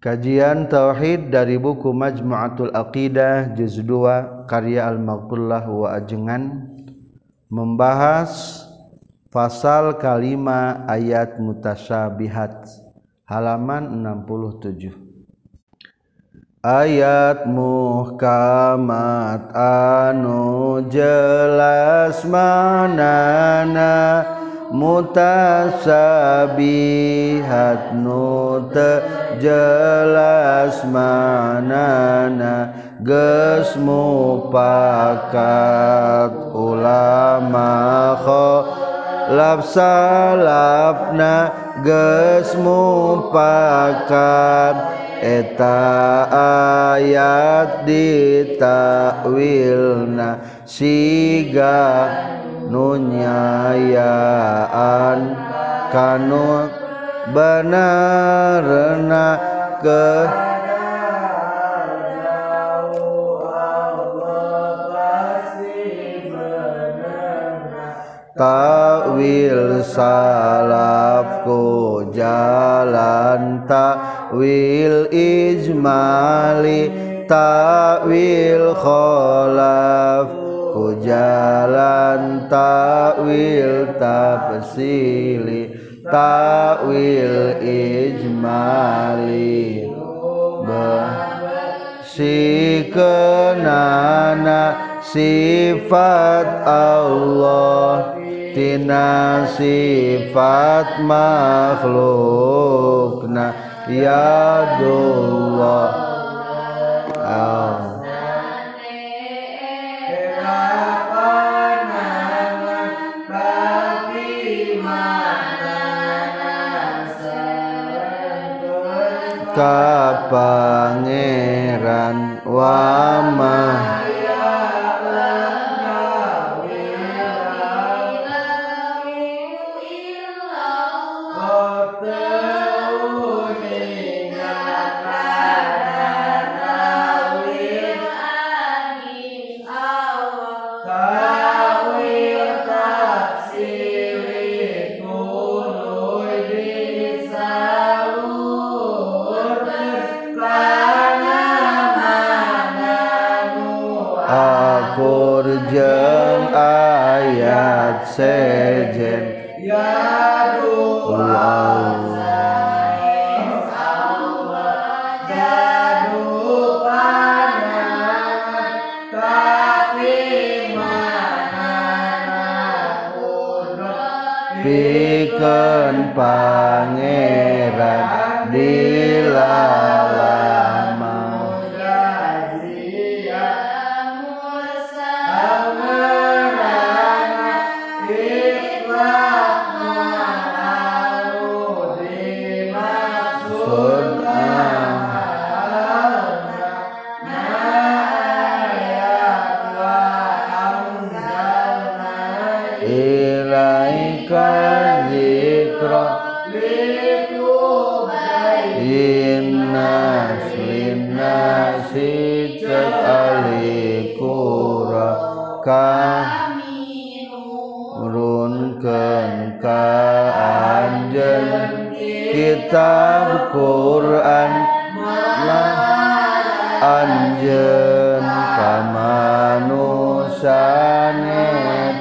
Kajian Tauhid dari buku Majmu'atul Aqidah Juz 2 karya Al-Maghfurlah wa Ajengan membahas pasal kalima ayat mutasyabihat halaman 67 Ayat muhkamat anu jelas manana mutasabihat nu jelas manana geus mupakat ulama khalaf salafna geus mupakat eta ayat ditakwilna siga nunyayaan kanu benerna ke Tawil salafku jalan Tawil ijmali Tawil kholaf. Ku jalan takwil tafsili takwil ijmali. Si kenana sifat Allah tina sifat makhlukna. Ya Allah ka pangeran wa pangeran dilalama Anjen kitab Quran nah Anjen kamanusane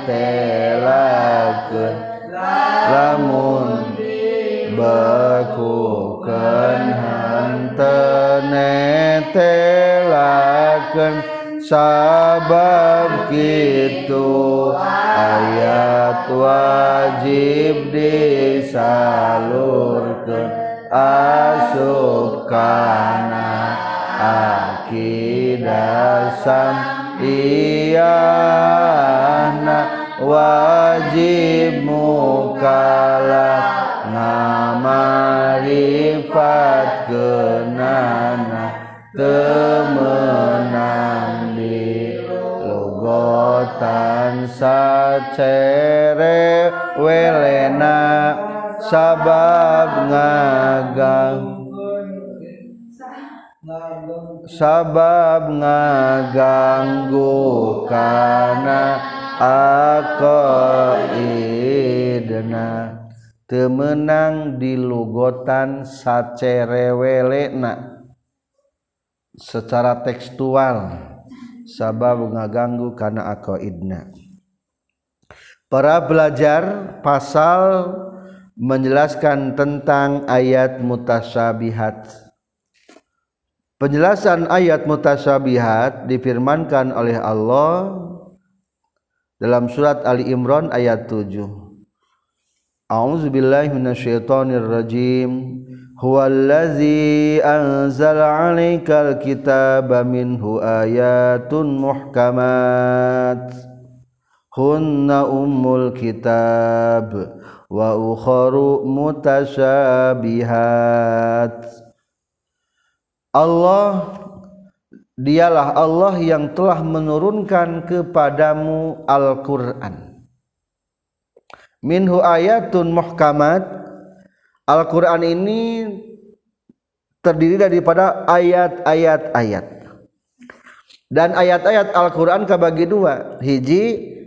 telakeun. Lamun bekukeun hantene telakeun. Sabab kitu ayat wajib disalurkeun asup kana akidah sam. Iyana wajib mukalaf ngamarifat kenana temenang sacere welena sabab ngagang. Sabab ngaganggu kana aqaidna temenang di lugotan sacerewelena secara tekstual sabab ngaganggu karena aqaidna para belajar pasal menjelaskan tentang ayat mutasyabihat penjelasan ayat mutasyabihat difirmankan oleh Allah dalam surat Ali Imran ayat 7 A'udzubillahi minasyaitonirrajim. Huwallazi anzala 'alaikal kitaba minhu ayatun muhkamat hunna ummul kitab wa ukharu mutasyabihat Allah dialah Allah yang telah menurunkan kepadamu Al-Qur'an. Minhu ayatun muhkamat. Al-Qur'an ini terdiri daripada ayat-ayat ayat dan ayat-ayat Al-Qur'an kabagi dua. Hiji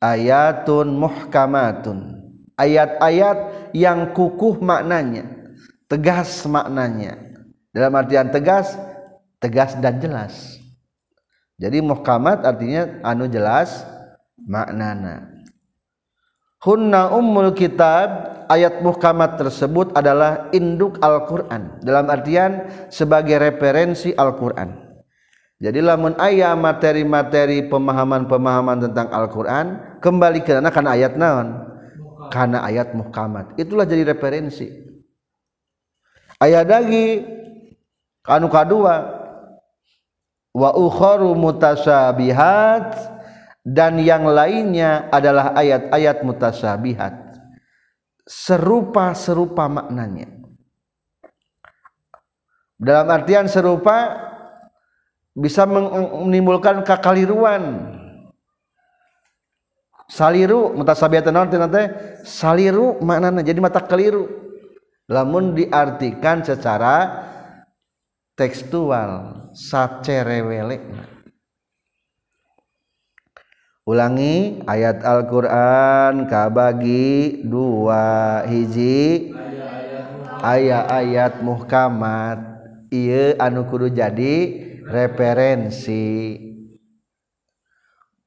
ayatun muhkamatun. Ayat-ayat yang kukuh maknanya tegas maknanya. Dalam artian tegas tegas dan jelas. Jadi muhkamat artinya anu jelas maknana. Hunna ummul kitab ayat muhkamat tersebut adalah induk Al-Qur'an. Dalam artian sebagai referensi Al-Qur'an jadi lamun ayat materi-materi pemahaman-pemahaman tentang Al-Qur'an kembali ke karena ayat naon? Karena ayat muhkamat. Itulah jadi referensi. Ayat lagi kanu kadua. Wa ukharu mutasyabihat dan yang lainnya adalah ayat-ayat mutasyabihat. Serupa-serupa maknanya. Dalam artian serupa bisa menimbulkan kekaliruan saliru mutasabiatan naon teh saliru maknana jadi mata keliru. Lamun diartikan secara tekstual sacerewele. Ulangi ayat Al-Qur'an kabagi dua hiji. Ayat-ayat muhkamat. Iya anu kudu jadi referensi.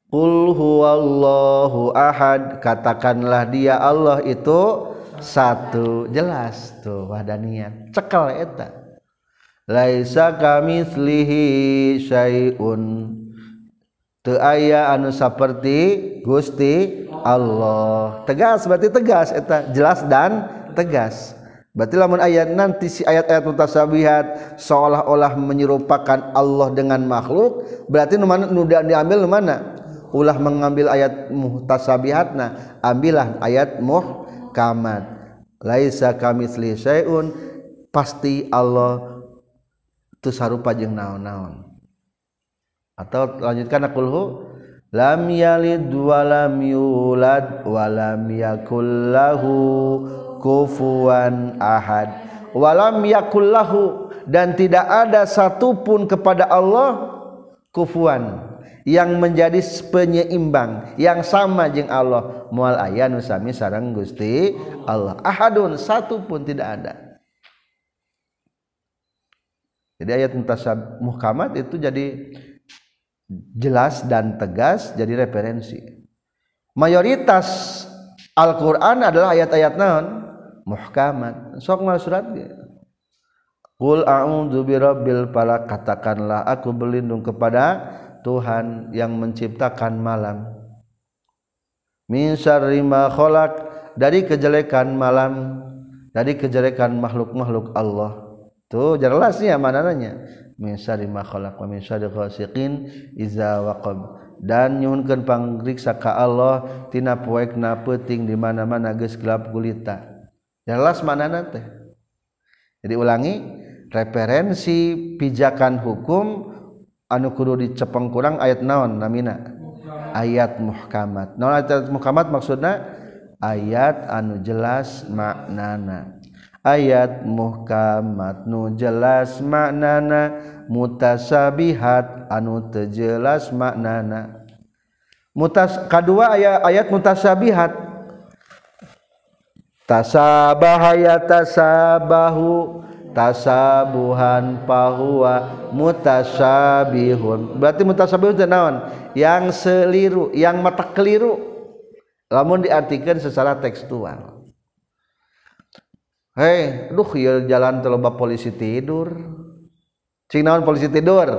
Qul huwallahu ahad. Katakanlah dia Allah itu satu. Jelas tuh wahdaniat cekal eta. Laisa kamitslihi syai'un. Teu aya anu saperti Gusti Allah. Tegas berarti tegas eta. Jelas dan tegas Berarti lamun ayat nanti si ayat-ayat mutasabihat seolah-olah menyerupakan Allah dengan makhluk, berarti nu mana nu diambil mana? Ulah mengambil ayat mutasabihatna, ambillah ayat muhkamat. Laisa kamitsli syai'un, pasti Allah tu sarupa jeung naon-naon. Atau lanjutkan aqulhu lam yalid wa lam yulad wa lam yakul lahu kufuwan ahad. Walam yakullahu dan tidak ada satupun kepada Allah kufuan yang menjadi penyeimbang yang sama jeng Allah. Mual ayah nusami sarang Gusti Allah. Ahadun satu pun tidak ada. Jadi ayat mutasab muhkamat itu jadi jelas dan tegas jadi referensi. Mayoritas Al-Quran adalah ayat-ayat naon muhkamat sok mal surat Qul a'udzu birabbil falaq. Katakanlah aku berlindung kepada Tuhan yang menciptakan malam. Min syarri ma khalaq. Dari kejelekan malam dari kejelekan makhluk-makhluk Allah. Tuh jelasnya mana nanya min syarri ma khalaq wa min syarri ghasiqin iza waqab. Dan nyuhunkeun pangriksa ka Allah tina poekna peuting di mana-mana geus gelap gulita jelas mana nanti jadi ulangi referensi pijakan hukum anu kudu dicepeng kurang ayat naon namina? Ayat muhkamat. Naon ayat muhkamat maksudnya ayat anu jelas maknana. Ayat muhkamat nu jelas maknana. Mutasabihat anu tejelas maknana. Mutas kedua ayat ayat mutasabihat tasabahaya tasabahu tasabuhan pahuwa mutasabihun. Berarti mutasabihun itu naon? Yang seliru yang mata keliru. Namun diartikan secara tekstual. Hei duh ya jalan terloba polisi tidur. Cing naon polisi tidur?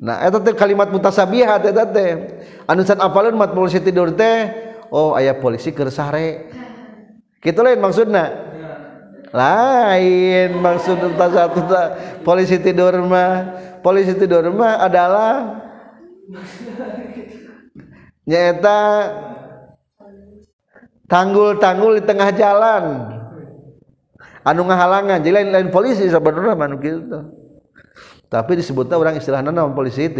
Nah itu kalimat mutasabihat eta teh. Anu san apalun mat polisi tidur teh oh ayah polisi kersare gitu lain maksudnya lain maksud satu polisi tidur mah polisi tidur mah adalah nyata tanggul-tanggul di tengah jalan. Anu ngahalangan jadi lain-lain polisi sebenarnya manuk gitu tapi disebutnya orang istilahnya nama polisi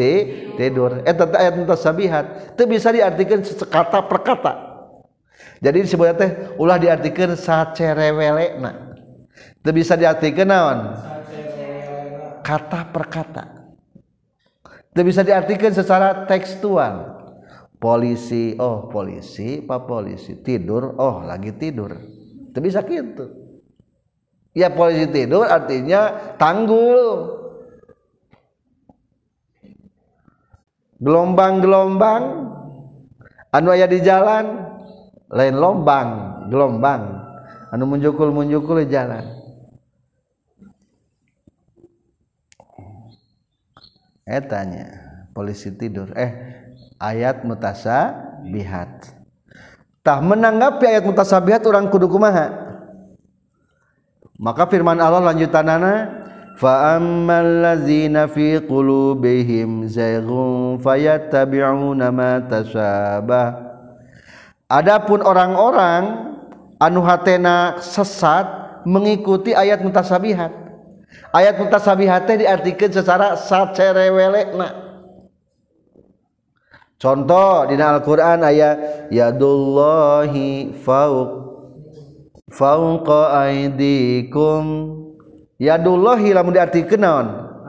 tidur. Eh tentang ayat sabihat. Itu bisa diartikan kata per kata jadi disebutnya teh ulah diartikan sacerewelekna. Itu bisa diartikan naon? Kata per kata itu bisa diartikan secara tekstual. Polisi oh polisi pak polisi tidur oh lagi tidur. Itu bisa gitu. Ya polisi tidur artinya tanggul gelombang-gelombang. Anu aya di jalan lain lombang gelombang. Anu munjukul-munjukul di jalan. Etanya polisi tidur. Eh ayat mutasa bihat tah menanggapi ayat mutasabihat orang kudu kumaha? Maka firman Allah lanjutanana فأما الذين في قلوبهم زيغ فيتبعون ما تشابه Adapun orang-orang anu hatena sesat mengikuti ayat mutasabihat. Ayat mutasabihat diartikan secara sacerewelekna. Contoh di Al-Qur'an ayat yadullahi fauq fauqa aidikum yadullahi lamun diartikeun naon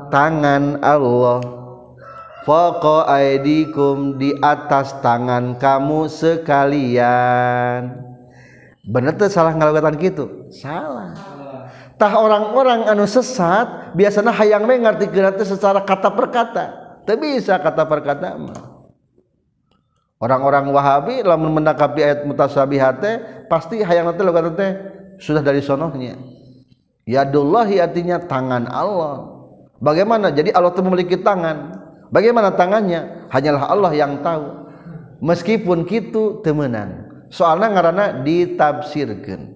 tangan Allah. Faqa aidikum di atas tangan kamu sekalian. Bener tuh salah ngalawatan gitu salah. Tah orang-orang anu sesat biasanya hayang we ngartikeun teh secara kata per kata. Teu bisa kata per kata mah. Orang-orang Wahabi lamun menangkapi ayat mutasyabihat pasti hayang teh logatan teh sudah dari sonohnya. Yadullahi artinya tangan Allah. Bagaimana? Jadi Allah itu memiliki tangan. Bagaimana tangannya? Hanyalah Allah yang tahu. Meskipun gitu temenan. Soalnya ngarana ditafsirkan.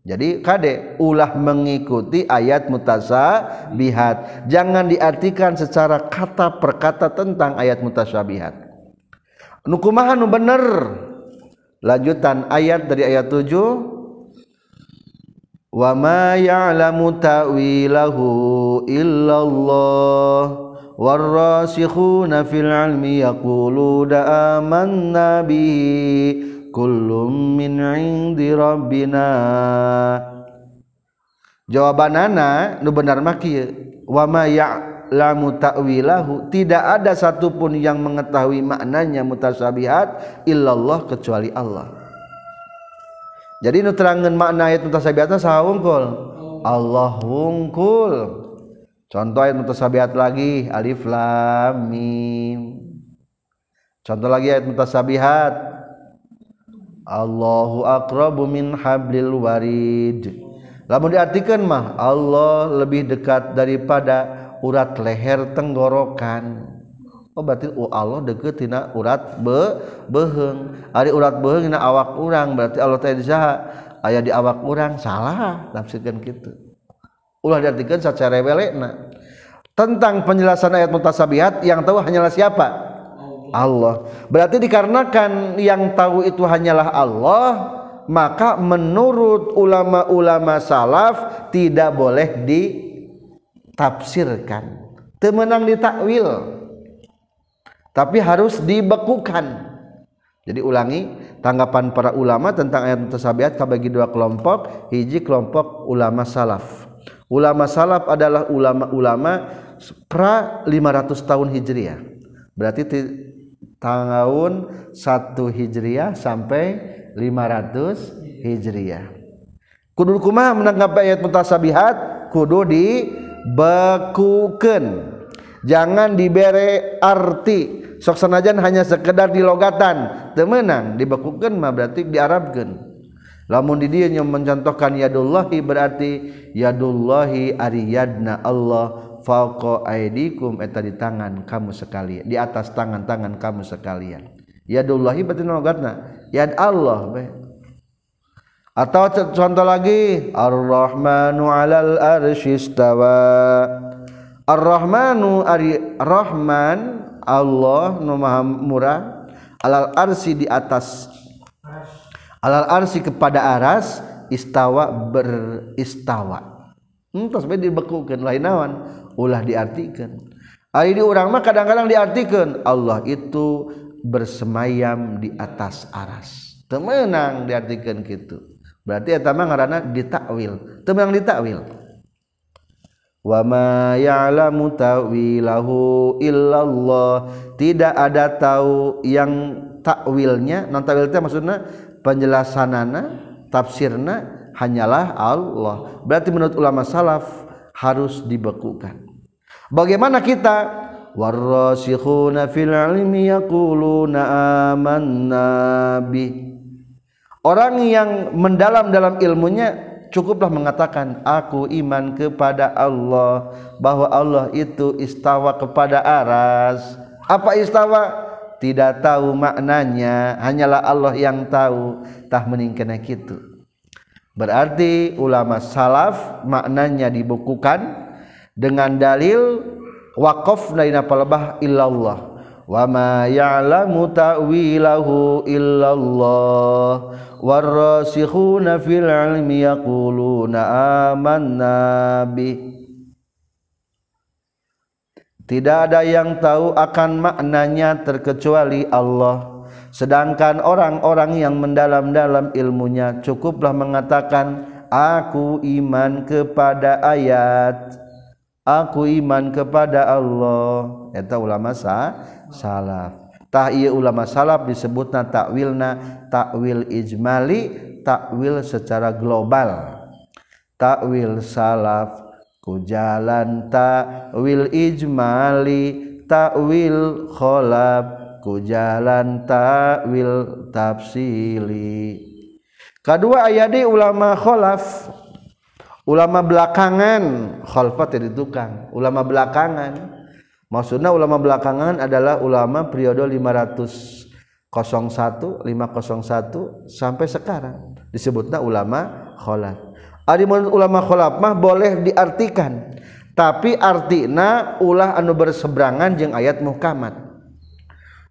Jadi kade ulah mengikuti ayat mutasabihat jangan diartikan secara kata per kata tentang ayat mutasabihat nukumaha nu bener. Lanjutan ayat dari ayat 7 wa ma ya'lamu ta'wilahu illallah. Warrasikhuna fil ilmi yaquluna amanna bihi kullum min 'indi rabbina. Jawabanana nu benar mah kieu. Wa ma ya'lamu ta'wilahu tidak ada satupun yang mengetahui maknanya mutasabihat illallah kecuali Allah jadi nu terangkan makna ayat mutasabihat saha wungkul? Allah wungkul. Contoh ayat mutasabihat lagi alif lam mim. Contoh lagi ayat mutasabihat Allahu aqrabu min hablil warid. Lamun diartikan mah Allah lebih dekat daripada urat leher tenggorokan berarti oh Allah deket tina urat be beheng. Ari urat beheng tina awak urang berarti Allah teh disaha. Aya di awak urang salah. Tafsirkan gitu ulah diartikan secara welekna tentang penjelasan ayat mutasabihat yang tahu hanyalah siapa? Allah. Berarti dikarenakan yang tahu itu hanyalah Allah maka menurut ulama-ulama salaf tidak boleh ditafsirkan. Temenang ditakwil tapi harus dibekukan. Jadi ulangi tanggapan para ulama tentang ayat mutasabihat kabagi dua kelompok hiji kelompok ulama salaf. Ulama salaf adalah ulama-ulama pra 500 tahun hijriah. Berarti tahun 1 hijriah sampai 500 Hijriyah kudu kumaha menangkap ayat mutasabihat kudu dibekukeun jangan dibere arti. Sok sanajan hanya sekedar dilogatan. Temenang dibekukeun mah berarti diarabkeun. Lamun di dieu mencontohkan yadullahi berarti yadullahi ari yadna Allah fauqa aidikum eta di tangan kamu sekalian di atas tangan-tangan kamu sekalian. Yadullahi berarti logatna yad Allah be. Atau contoh lagi ar-rahmanu 'alal arsyistawa ar-rahmanu ari rahman Allah nu maha murah alal arsi di atas. Alal arsi kepada aras istawa beristawa. Entos bae dibekukeun lain naon? Ulah diartikan. Ari di urang mah kadang-kadang diartikan Allah itu bersemayam di atas aras. Temenang diartikan gitu berarti eta mah ngaranna ditakwil. Teu meunang ditakwil wa ma ya'lamu ta'wilahu illallah. Tidak ada tahu yang takwilnya non takwil teh maksudna penjelasanana tafsirna hanyalah Allah. Berarti menurut ulama salaf harus dibekukan. Bagaimana kita? Warasikhuna fil ilmi yaquluna amanna bih Orang yang mendalam dalam ilmunya cukuplah mengatakan aku iman kepada Allah bahwa Allah itu istawa kepada aras. Apa istawa? Tidak tahu maknanya, hanyalah Allah yang tahu. Tah meningkana kitu. Berarti ulama salaf maknanya dibukukan dengan dalil waqaf lain apa lebah illallah wa ma ya'lamu ta'wilahu illallah. Warasikhuna fil ilmi yaquluna amanna bi tidak ada yang tahu akan maknanya terkecuali Allah. Sedangkan orang-orang yang mendalam dalam ilmunya cukuplah mengatakan aku iman kepada ayat aku iman kepada Allah. Eta ulama sa salaf. Tah ieu ulama salaf disebutna takwilna takwil ijmali takwil secara global. Takwil salaf ku jalan takwil ijmali takwil kholab ku jalan takwil tafsili. Kedua ayat di ulama kholaf. Ulama belakangan khalfat jadi tukang ulama belakangan Maksudnya ulama belakangan adalah ulama periode 501 501 sampai sekarang disebutnya ulama kholaf. Ari ulama kholaf mah boleh diartikan tapi artina ulah anu berseberangan jeung ayat muhkamat.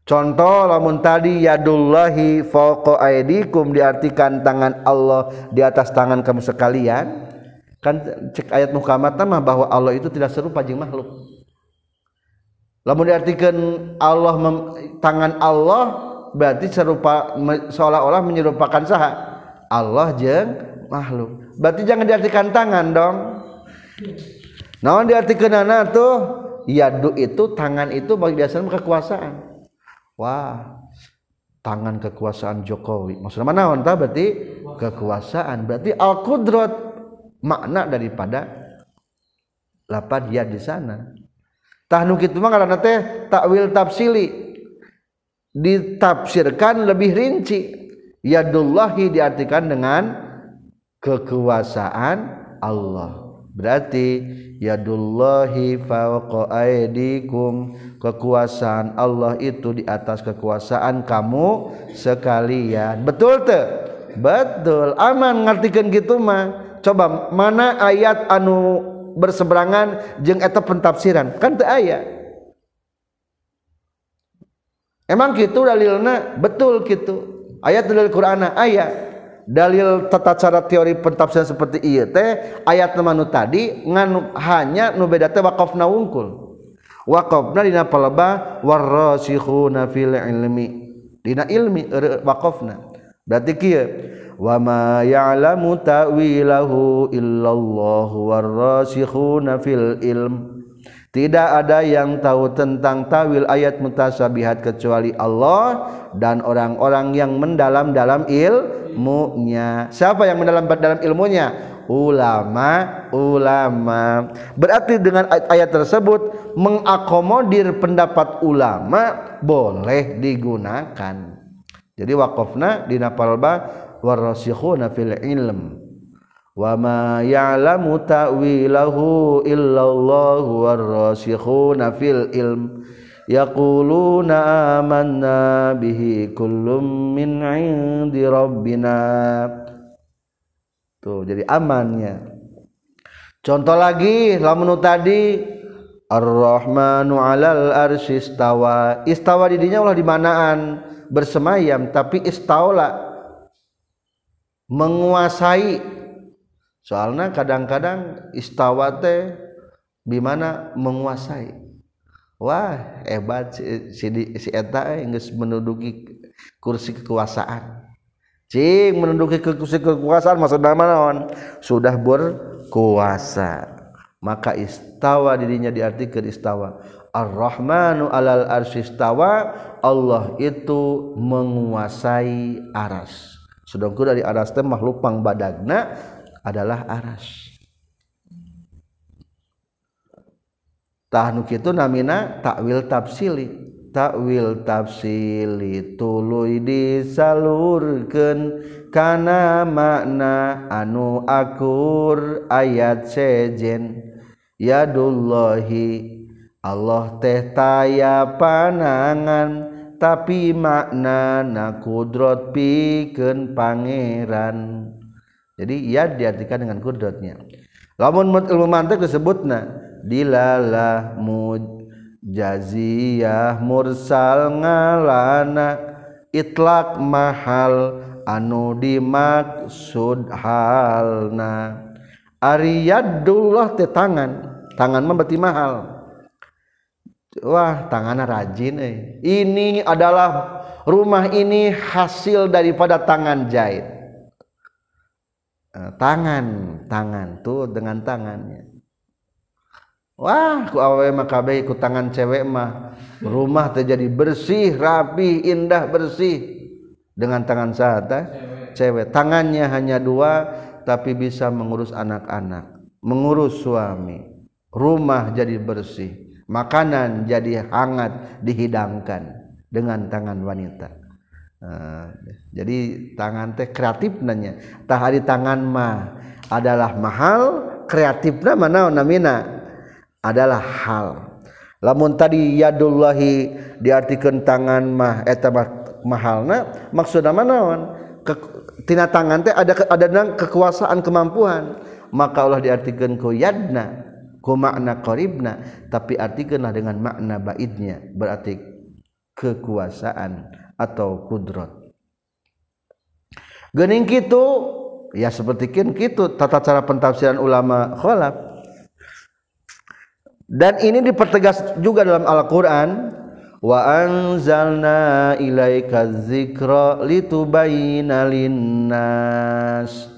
Contoh lamun tadi yadullahi fawqa aidikum diartikan tangan Allah di atas tangan kamu sekalian. Kan cek ayat muhkamat mah bahwa Allah itu tidak serupa jeung makhluk. Lamun diartikan Allah tangan Allah berarti serupa seolah-olah menyerupakan saha. Allah jeng makhluk. Berarti jangan diartikan tangan dong. Naon diartikan anak tuh? Yadu itu tangan itu bagi dasarnya kekuasaan. Wah tangan kekuasaan Jokowi. Maksudnya mana entah berarti kekuasaan. Berarti al kudrot makna daripada lapan dia di sana. Takwil tafsili. Ditafsirkan lebih rinci. Yadullahi diartikan dengan kekuasaan Allah. Berarti yadullahi fawqaidikum kekuasaan Allah itu di atas kekuasaan kamu sekalian. Betul tuh betul. Aman ngartikan gitu mah coba mana ayat anu berseberangan jeng eta pentafsiran? Kan teu aya. Emang gitu dalilna? Betul gitu ayat dalil Quran aya. Dalil tata cara teori pentafsiran seperti iya teh ayat manu tadi nganu hanya nu beda teh waqafna wungkul. Waqafna dina paleba warasikhuna fil ilmi. Dina ilmi waqafna. Berarti kieu wa ma ya'lamu ta'wilahu illallah warasikhuna fil ilm. Tidak ada yang tahu tentang tawil ayat mutasabihat kecuali Allah dan orang-orang yang mendalam dalam ilmunya. Siapa yang mendalam dalam ilmunya? Ulama ulama. Berarti dengan ayat tersebut mengakomodir pendapat ulama boleh digunakan. Jadi waqafna dina palba warasikhuna fil ilm. Wama ya'lamu ta'wilahu illallahu warrasikhuna fil ilm. Yaquluna amanna bihi kullum min 'indi rabbina. Tuh jadi amannya. Contoh lagi lamun tadi Ar-Rahmanu 'alal arsy istawa istawa di dinya ulah di manaan bersemayam tapi istaula menguasai. Soalnya kadang-kadang istawate bimana menguasai. Wah hebat si, si, si eta geus menduduki kursi kekuasaan. Cing menduduki kursi kekuasaan maksudnya naon? Sudah berkuasa. Maka istawa dirinya diartikan istawa. Ar-Rahmanu alal arsistawa Allah itu menguasai aras sedangkan dari aras teh makhluk pang badagna adalah aras. Tahnu kitu namina takwil tafsili. Takwil tafsili tuluy disalurkeun kana makna anu akur ayat sejen. Yadullahi Allah teh taya panangan. Tapi makna na kudrot pikeun pangeran. Jadi ia diartikan dengan kudratnya. Lamun ilmu mantek disebutna dilalah mujaziyah mursal ngalana itlak mahal anu dimaksud halna. Ariyadullah te tangan. Tangan mahal wah tangannya rajin eh. ini adalah rumah ini hasil daripada tangan jahit. Eh, tangan tangan tuh dengan tangannya. Wah ku awe mah kabeh ku tangan cewek mah. Rumah terjadi bersih rapi indah bersih. Dengan tangan saat cewek. Tangannya hanya dua tapi bisa mengurus anak-anak mengurus suami. Rumah jadi bersih makanan jadi hangat dihidangkan dengan tangan wanita. Uh, jadi tangan teh kreatif nanya. Tahari tangan mah adalah mahal kreatifnya mana namina? Adalah hal. Lamun tadi yadullahi diartikan tangan mah eta mahalna maksudna manaon ke, tina tangan teh ada ada kekuasaan kemampuan. Maka Allah diartikan ku yadna. Ku makna qaribna tapi artikanlah dengan makna baidnya berarti kekuasaan atau kudrat. Gening gitu ya seperti kin gitu tata cara pentafsiran ulama kholaf dan ini dipertegas juga dalam Al-Quran wa anzalna ilaika dzikra litubayyana linnas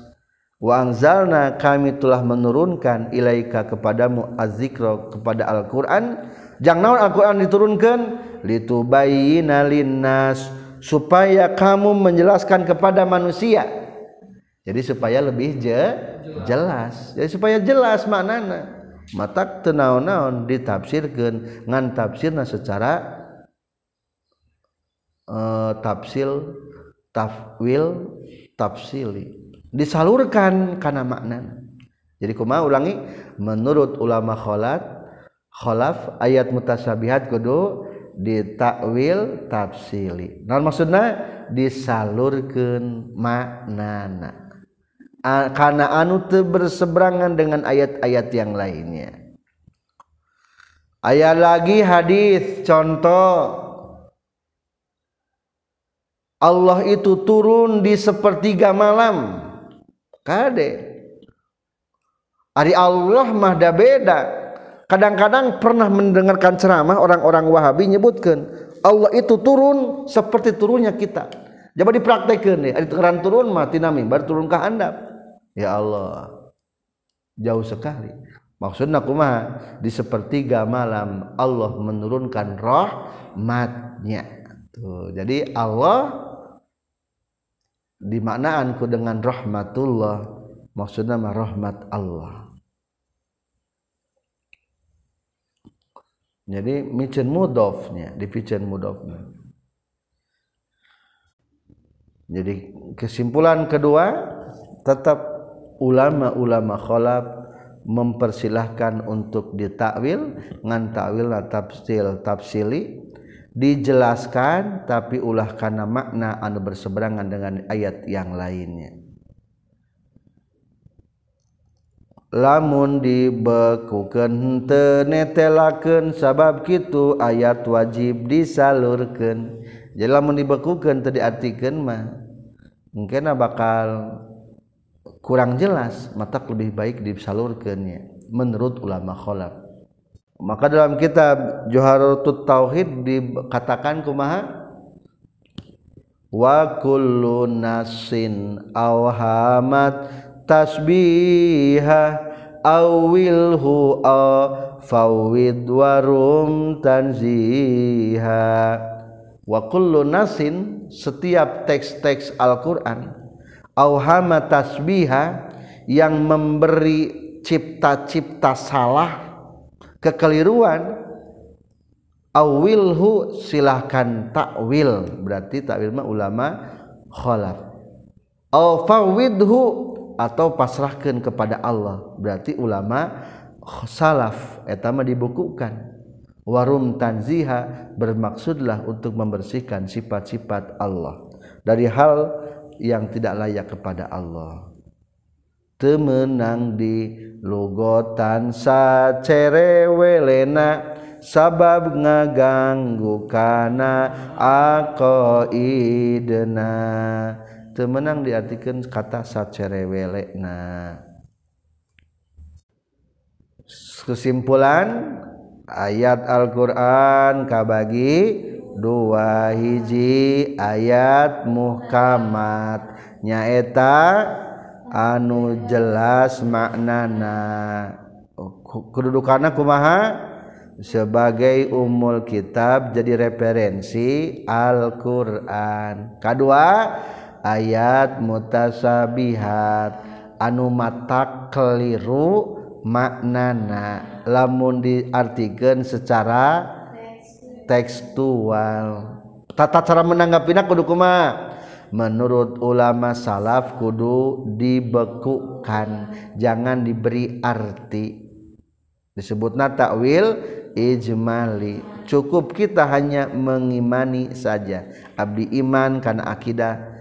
wa anzalna kami telah menurunkan ilaika kepadamu azzikra kepada Al-Qur'an. Jangan naon Al-Qur'an diturunkan? Litubayyina linnas supaya kamu menjelaskan kepada manusia. Jadi supaya lebih je, jelas. Jadi supaya jelas maknana. Mata tenaon-naon ditafsirkan ngan tafsirna secara uh, tafsil tafwil tafsili disalurkan karena makna. Jadi kuma ulangi menurut ulama kholat kholaf ayat mutasabihat kudu ditakwil tafsili. Non maksudnya disalurkan maknana. Karena anu berseberangan dengan ayat-ayat yang lainnya. Ayat lagi hadis contoh. Allah itu turun di sepertiga malam kade. Hari Allah mah da beda. Kadang-kadang pernah mendengarkan ceramah orang-orang Wahabi nyebutkan Allah itu turun seperti turunnya kita. Coba dipraktekkan deh ada teran turun mati nami baru turun ke handap ya Allah jauh sekali. Maksud akuma di sepertiga malam Allah menurunkan rahmatnya. Tuh jadi Allah dimaknaanku dengan rahmatullah maksudnya mah rahmat Allah. Jadi micen mudofnya di picen mudofnya. Jadi kesimpulan kedua tetap ulama-ulama kholaf mempersilahkan untuk ditakwil ngan takwil tafsil tafsili dijelaskan tapi ulah karena makna anu berseberangan dengan ayat yang lainnya. Lamun dibekukan tenetelaken sabab kitu ayat wajib disalurkan jadi lamun dibekukan tadi artikan mah mungkin bakal kurang jelas mata lebih baik disalurkannya menurut ulama kholaf maka dalam kitab Joharatul Tauhid dikatakan kumaha? Wa kullu nasin awhamat tasbiha awilhu fawid warum tanziha wa kullu nasin setiap teks-teks Al-Qur'an auhama tasbiha yang memberi cipta-cipta salah kekeliruan. Awilhu silahkan takwil. Berarti takwil mah ulama khalaf. Au fawidhu atau pasrahkan kepada Allah. Berarti ulama salaf. Etama dibukukan. Warum tanziha bermaksudlah untuk membersihkan sifat-sifat Allah. Dari hal yang tidak layak kepada Allah temenang di lugotan sacerewelena sabab ngaganggu kana aqaidna temenang diartikan kata sacerewelena. Kesimpulan ayat Al-Qur'an kabagi dua hiji ayat muhkamat. Nyaeta anu jelas maknana oh, kedudukannya kumaha? Sebagai umul kitab jadi referensi Alquran. Kedua ayat mutasabihat. Anu mata keliru maknana. Lamun diartikan secara tekstual. Tata cara menanggapinya kudu kumaha? Menurut ulama salaf kudu dibekukan jangan diberi arti. Disebut takwil ijmali. Cukup kita hanya mengimani saja. Abdi iman karena akidah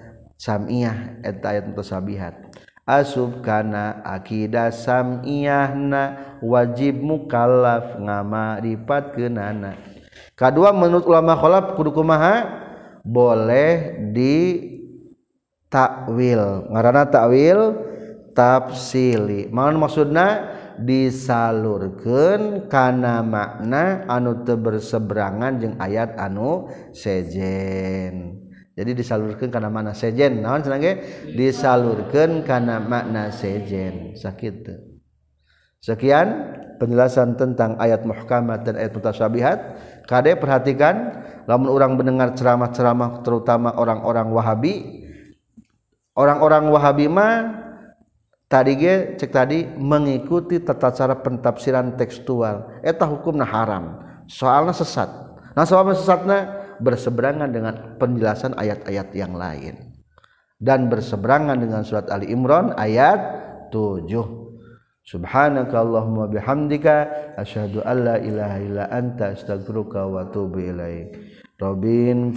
samiyah eta ayat mutasabihat asub kana akidah samiyahna wajib mukallaf ngamaripatkeunana kedua menurut ulama kholaf kudu kumaha? Boleh di takwil ngarana takwil tafsili. Mana maksudna disalurkan karena makna anu teu berseberangan jeung ayat anu sejen. Jadi disalurkan karena makna sejen. Naon cenah ge disalurkan karena makna sejen. Sakit sekian penjelasan tentang ayat muhkamat dan ayat mutasyabihat. Kade perhatikan lamun orang mendengar ceramah-ceramah terutama orang-orang Wahabi orang-orang Wahabi mah tadi ge cek tadi mengikuti tata cara pentafsiran tekstual. Eta hukumna haram. Soalnya sesat. Nah soalnya sesatnya berseberangan dengan penjelasan ayat-ayat yang lain. Dan berseberangan dengan surat Ali Imran ayat 7 Subhanakallahumma bihamdika asyhadu an la ilaha illa anta astaghfiruka wa atubu ilaik. Robin